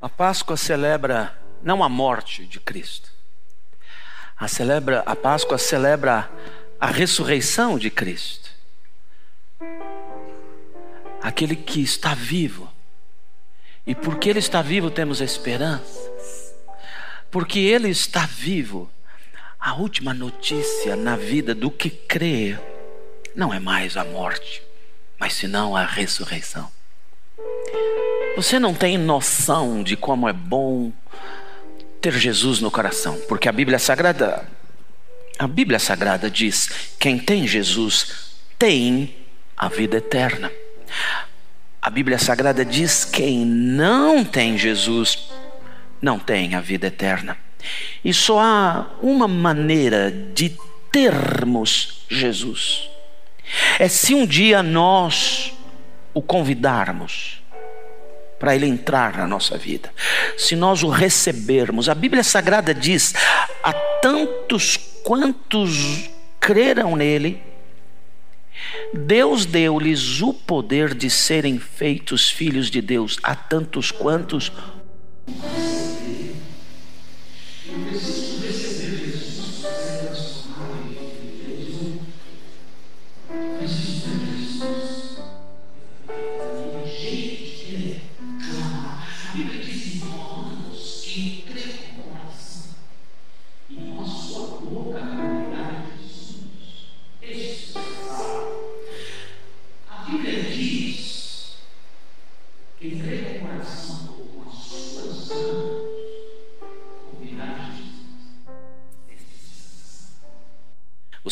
A Páscoa celebra não a morte de Cristo. A, celebra, a Páscoa celebra a ressurreição de Cristo. Aquele que está vivo. E porque Ele está vivo, temos esperanças. Porque Ele está vivo, a última notícia na vida do que crê não é mais a morte, mas senão a ressurreição. Você não tem noção de como é bom ter Jesus no coração, porque a Bíblia Sagrada, a Bíblia Sagrada diz: quem tem Jesus tem a vida eterna. A Bíblia Sagrada diz: quem não tem Jesus não tem a vida eterna. E só há uma maneira de termos Jesus. É se um dia nós o convidarmos para ele entrar na nossa vida. Se nós o recebermos, a Bíblia Sagrada diz: a tantos quantos creram nele, Deus deu-lhes o poder de serem feitos filhos de Deus, a tantos quantos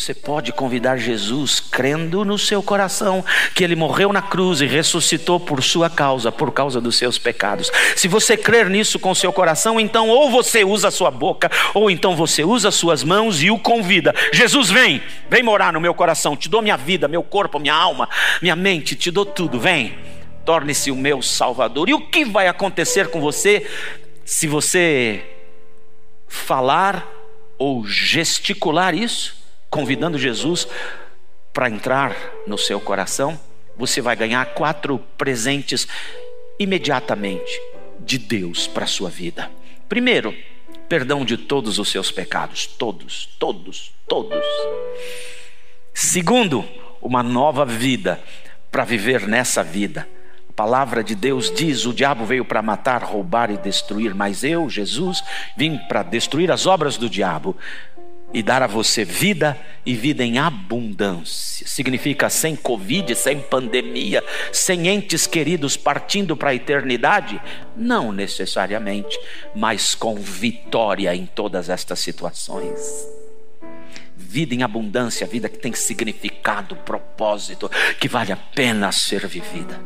Você pode convidar Jesus crendo no seu coração que ele morreu na cruz e ressuscitou por sua causa, por causa dos seus pecados. Se você crer nisso com seu coração, então ou você usa a sua boca, ou então você usa as suas mãos e o convida. Jesus vem, vem morar no meu coração, te dou minha vida, meu corpo, minha alma, minha mente, te dou tudo, vem. Torne-se o meu salvador. E o que vai acontecer com você se você falar ou gesticular isso? Convidando Jesus para entrar no seu coração, você vai ganhar quatro presentes imediatamente de Deus para a sua vida. Primeiro, perdão de todos os seus pecados, todos, todos, todos. Segundo, uma nova vida para viver nessa vida. A palavra de Deus diz: o diabo veio para matar, roubar e destruir, mas eu, Jesus, vim para destruir as obras do diabo e dar a você vida e vida em abundância. Significa sem Covid, sem pandemia, sem entes queridos partindo para a eternidade? Não necessariamente, mas com vitória em todas estas situações. Vida em abundância, vida que tem significado, propósito, que vale a pena ser vivida.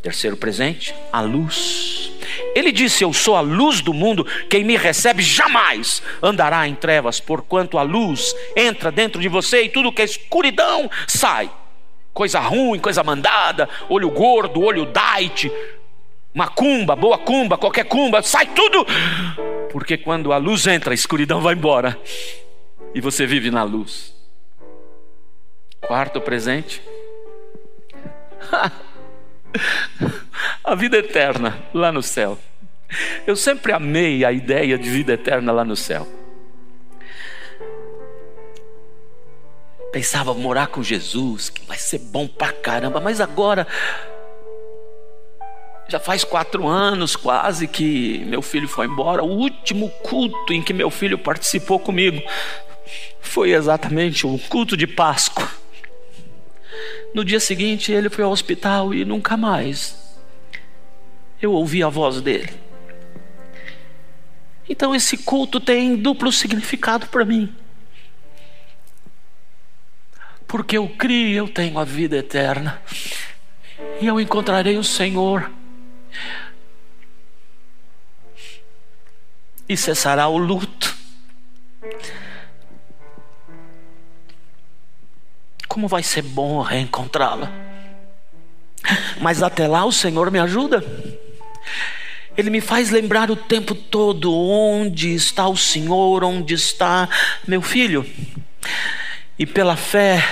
Terceiro presente, a luz. Ele disse: Eu sou a luz do mundo, quem me recebe jamais andará em trevas, porquanto a luz entra dentro de você e tudo que é escuridão sai. Coisa ruim, coisa mandada, olho gordo, olho dite, macumba, boa cumba, qualquer cumba, sai tudo. Porque quando a luz entra, a escuridão vai embora e você vive na luz. Quarto presente. a vida eterna lá no céu. Eu sempre amei a ideia de vida eterna lá no céu. Pensava morar com Jesus, que vai ser bom pra caramba, mas agora já faz quatro anos quase que meu filho foi embora. O último culto em que meu filho participou comigo foi exatamente o culto de Páscoa. No dia seguinte, ele foi ao hospital e nunca mais eu ouvi a voz dele. Então, esse culto tem duplo significado para mim. Porque eu criei, eu tenho a vida eterna. E eu encontrarei o Senhor. E cessará o luto. Como vai ser bom reencontrá-la. Mas até lá o Senhor me ajuda. Ele me faz lembrar o tempo todo onde está o Senhor, onde está meu filho. E pela fé,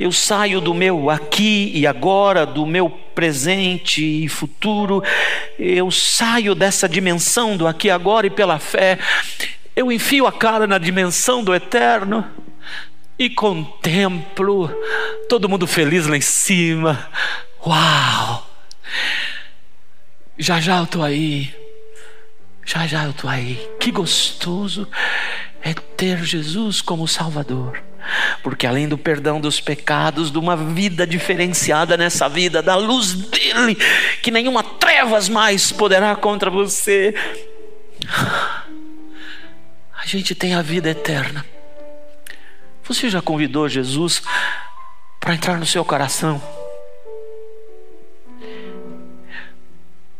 Eu saio do meu aqui e agora, do meu presente e futuro, eu saio dessa dimensão do aqui e agora e pela fé, eu enfio a cara na dimensão do eterno e contemplo todo mundo feliz lá em cima. Uau! Já já eu estou aí. Já já eu estou aí. Que gostoso é ter Jesus como Salvador. Porque além do perdão dos pecados, de uma vida diferenciada nessa vida, da luz dele, que nenhuma trevas mais poderá contra você, a gente tem a vida eterna. Você já convidou Jesus para entrar no seu coração?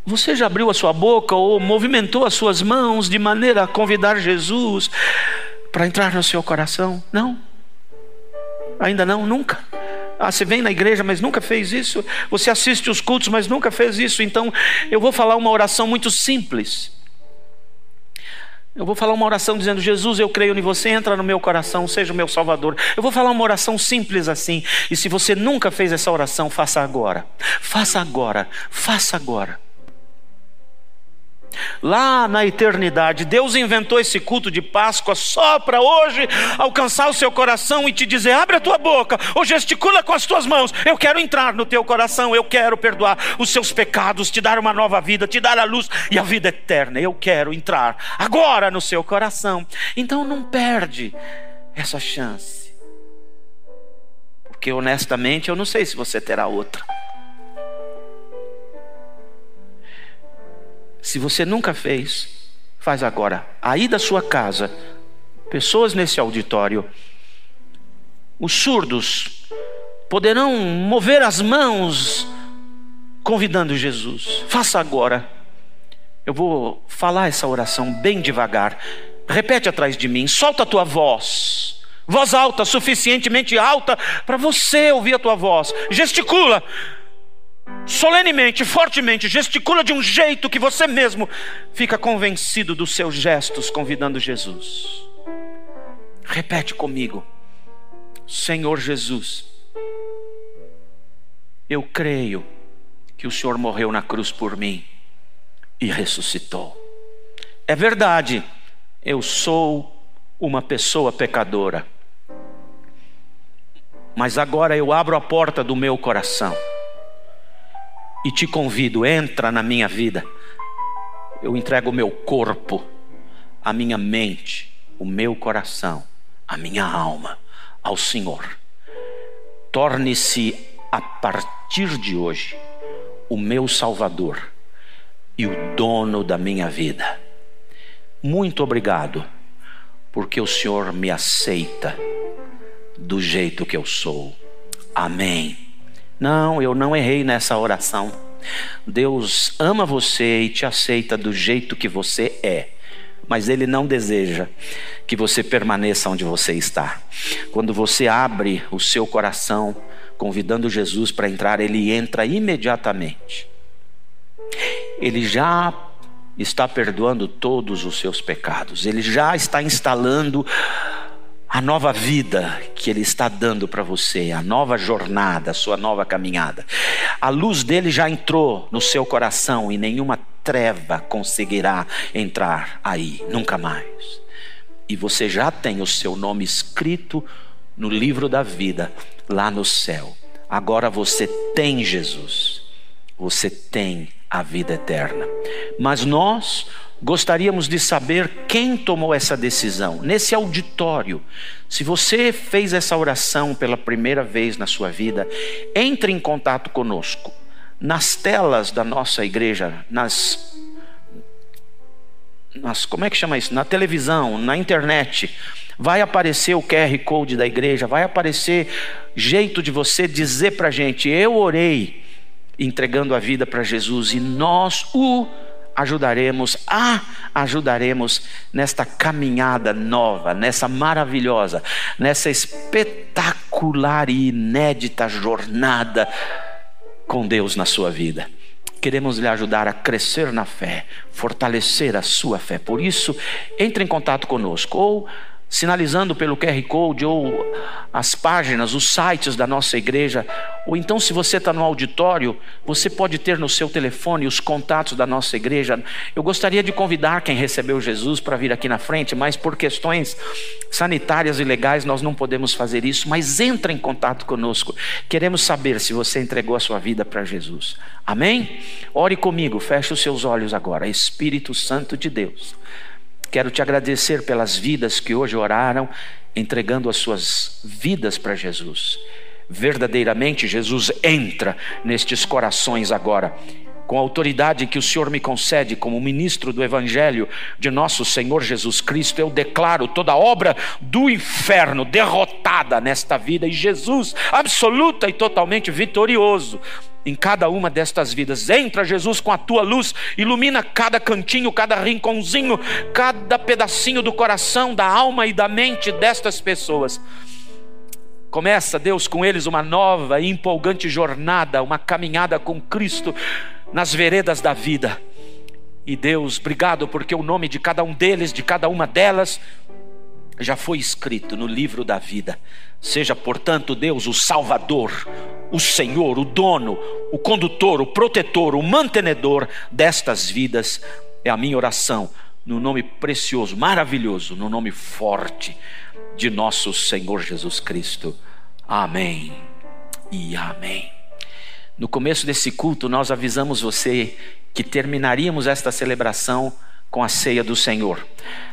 Você já abriu a sua boca ou movimentou as suas mãos de maneira a convidar Jesus para entrar no seu coração? Não? Ainda não? Nunca? Ah, você vem na igreja, mas nunca fez isso? Você assiste os cultos, mas nunca fez isso? Então, eu vou falar uma oração muito simples. Eu vou falar uma oração dizendo: Jesus, eu creio em você, entra no meu coração, seja o meu Salvador. Eu vou falar uma oração simples assim. E se você nunca fez essa oração, faça agora. Faça agora. Faça agora. Lá na eternidade, Deus inventou esse culto de Páscoa só para hoje alcançar o seu coração e te dizer: abre a tua boca ou gesticula com as tuas mãos. Eu quero entrar no teu coração, eu quero perdoar os seus pecados, te dar uma nova vida, te dar a luz e a vida eterna. Eu quero entrar agora no seu coração. Então não perde essa chance, porque honestamente eu não sei se você terá outra. Se você nunca fez, faz agora. Aí da sua casa, pessoas nesse auditório, os surdos poderão mover as mãos convidando Jesus. Faça agora. Eu vou falar essa oração bem devagar. Repete atrás de mim, solta a tua voz. Voz alta, suficientemente alta para você ouvir a tua voz. Gesticula solenemente, fortemente, gesticula de um jeito que você mesmo fica convencido dos seus gestos, convidando Jesus. Repete comigo, Senhor Jesus, eu creio que o Senhor morreu na cruz por mim e ressuscitou. É verdade, eu sou uma pessoa pecadora, mas agora eu abro a porta do meu coração e te convido, entra na minha vida. Eu entrego o meu corpo, a minha mente, o meu coração, a minha alma ao Senhor. Torne-se a partir de hoje o meu Salvador e o dono da minha vida. Muito obrigado, porque o Senhor me aceita do jeito que eu sou. Amém. Não, eu não errei nessa oração. Deus ama você e te aceita do jeito que você é, mas Ele não deseja que você permaneça onde você está. Quando você abre o seu coração, convidando Jesus para entrar, Ele entra imediatamente. Ele já está perdoando todos os seus pecados, Ele já está instalando a nova vida que Ele está dando para você, a nova jornada, a sua nova caminhada. A luz dele já entrou no seu coração e nenhuma treva conseguirá entrar aí, nunca mais. E você já tem o seu nome escrito no livro da vida, lá no céu. Agora você tem Jesus, você tem a vida eterna. Mas nós gostaríamos de saber quem tomou essa decisão. Nesse auditório, se você fez essa oração pela primeira vez na sua vida, entre em contato conosco. Nas telas da nossa igreja, nas nas, como é que chama isso? Na televisão, na internet, vai aparecer o QR Code da igreja, vai aparecer jeito de você dizer para a gente: Eu orei entregando a vida para Jesus e nós o ajudaremos, a ajudaremos nesta caminhada nova, nessa maravilhosa, nessa espetacular e inédita jornada com Deus na sua vida. Queremos lhe ajudar a crescer na fé, fortalecer a sua fé. Por isso, entre em contato conosco ou sinalizando pelo QR Code ou as páginas, os sites da nossa igreja. Ou então, se você está no auditório, você pode ter no seu telefone os contatos da nossa igreja. Eu gostaria de convidar quem recebeu Jesus para vir aqui na frente, mas por questões sanitárias e legais nós não podemos fazer isso. Mas entre em contato conosco. Queremos saber se você entregou a sua vida para Jesus. Amém? Ore comigo, feche os seus olhos agora. Espírito Santo de Deus. Quero te agradecer pelas vidas que hoje oraram, entregando as suas vidas para Jesus. Verdadeiramente, Jesus entra nestes corações agora, com a autoridade que o Senhor me concede como ministro do Evangelho de nosso Senhor Jesus Cristo. Eu declaro toda obra do inferno derrotada nesta vida e Jesus absoluta e totalmente vitorioso em cada uma destas vidas. Entra, Jesus, com a tua luz, ilumina cada cantinho, cada rinconzinho, cada pedacinho do coração, da alma e da mente destas pessoas. Começa, Deus, com eles uma nova e empolgante jornada, uma caminhada com Cristo nas veredas da vida. E Deus, obrigado porque o nome de cada um deles, de cada uma delas, já foi escrito no livro da vida. Seja, portanto, Deus o Salvador, o Senhor, o dono, o condutor, o protetor, o mantenedor destas vidas. É a minha oração, no nome precioso, maravilhoso, no nome forte de nosso Senhor Jesus Cristo. Amém e amém. No começo desse culto, nós avisamos você que terminaríamos esta celebração com a ceia do Senhor.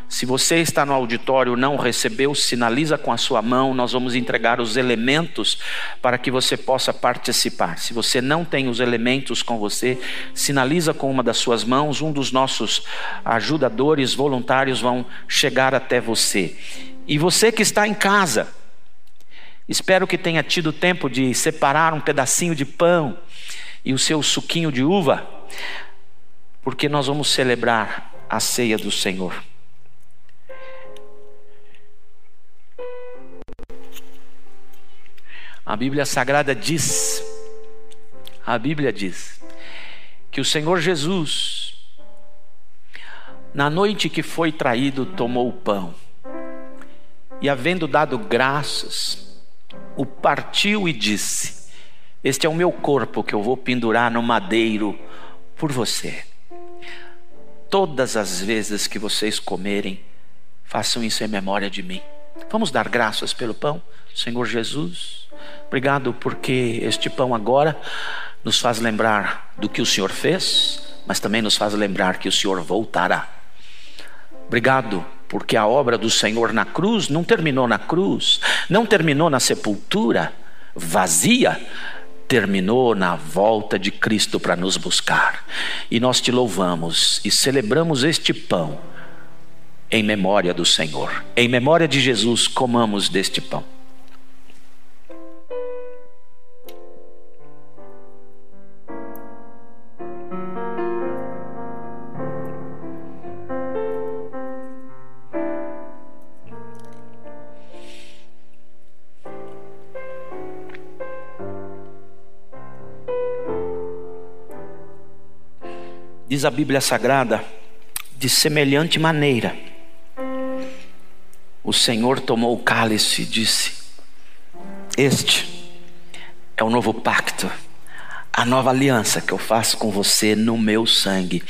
Se você está no auditório não recebeu, sinaliza com a sua mão, nós vamos entregar os elementos para que você possa participar. Se você não tem os elementos com você, sinaliza com uma das suas mãos, um dos nossos ajudadores voluntários vão chegar até você. E você que está em casa, espero que tenha tido tempo de separar um pedacinho de pão e o seu suquinho de uva, porque nós vamos celebrar a ceia do Senhor. A Bíblia Sagrada diz, a Bíblia diz, que o Senhor Jesus, na noite que foi traído, tomou o pão e, havendo dado graças, o partiu e disse: Este é o meu corpo que eu vou pendurar no madeiro por você. Todas as vezes que vocês comerem, façam isso em memória de mim. Vamos dar graças pelo pão, Senhor Jesus. Obrigado porque este pão agora nos faz lembrar do que o Senhor fez, mas também nos faz lembrar que o Senhor voltará. Obrigado porque a obra do Senhor na cruz não terminou na cruz, não terminou na sepultura vazia, terminou na volta de Cristo para nos buscar. E nós te louvamos e celebramos este pão em memória do Senhor. Em memória de Jesus, comamos deste pão. Diz a Bíblia Sagrada, de semelhante maneira, o Senhor tomou o cálice e disse: Este é o novo pacto, a nova aliança que eu faço com você no meu sangue.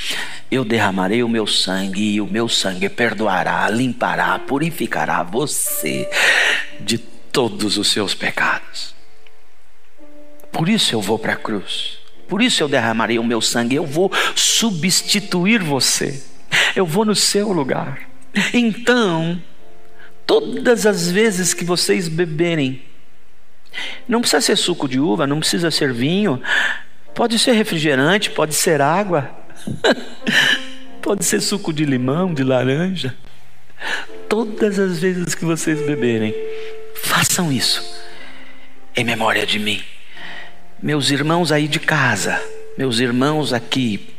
Eu derramarei o meu sangue e o meu sangue perdoará, limpará, purificará você de todos os seus pecados. Por isso eu vou para a cruz. Por isso eu derramarei o meu sangue, eu vou substituir você, eu vou no seu lugar. Então, todas as vezes que vocês beberem, não precisa ser suco de uva, não precisa ser vinho, pode ser refrigerante, pode ser água, pode ser suco de limão, de laranja. Todas as vezes que vocês beberem, façam isso em memória de mim meus irmãos aí de casa, meus irmãos aqui,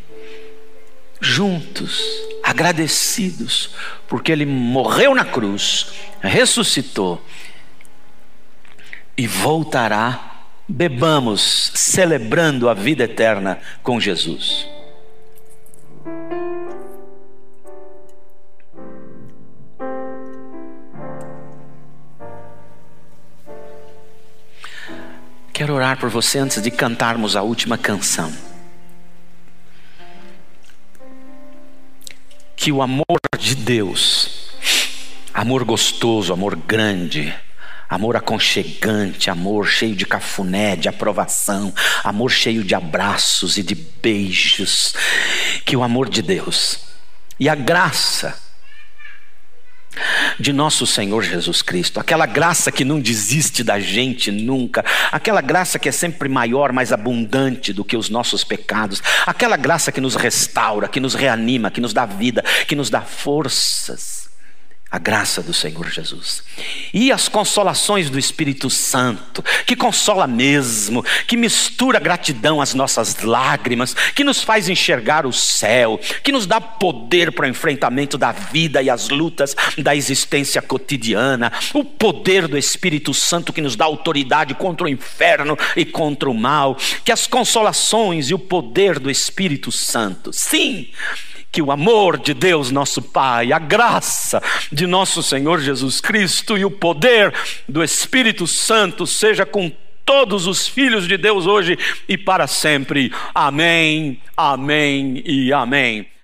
juntos, agradecidos, porque Ele morreu na cruz, ressuscitou e voltará. Bebamos, celebrando a vida eterna com Jesus. Quero orar por você antes de cantarmos a última canção. Que o amor de Deus, amor gostoso, amor grande, amor aconchegante, amor cheio de cafuné, de aprovação, amor cheio de abraços e de beijos, que o amor de Deus e a graça de nosso Senhor Jesus Cristo, aquela graça que não desiste da gente nunca, aquela graça que é sempre maior, mais abundante do que os nossos pecados, aquela graça que nos restaura, que nos reanima, que nos dá vida, que nos dá forças a graça do Senhor Jesus. E as consolações do Espírito Santo, que consola mesmo, que mistura gratidão às nossas lágrimas, que nos faz enxergar o céu, que nos dá poder para o enfrentamento da vida e as lutas da existência cotidiana, o poder do Espírito Santo que nos dá autoridade contra o inferno e contra o mal, que as consolações e o poder do Espírito Santo, sim, que o amor de Deus, nosso Pai, a graça de nosso Senhor Jesus Cristo e o poder do Espírito Santo seja com todos os filhos de Deus hoje e para sempre. Amém, amém e amém.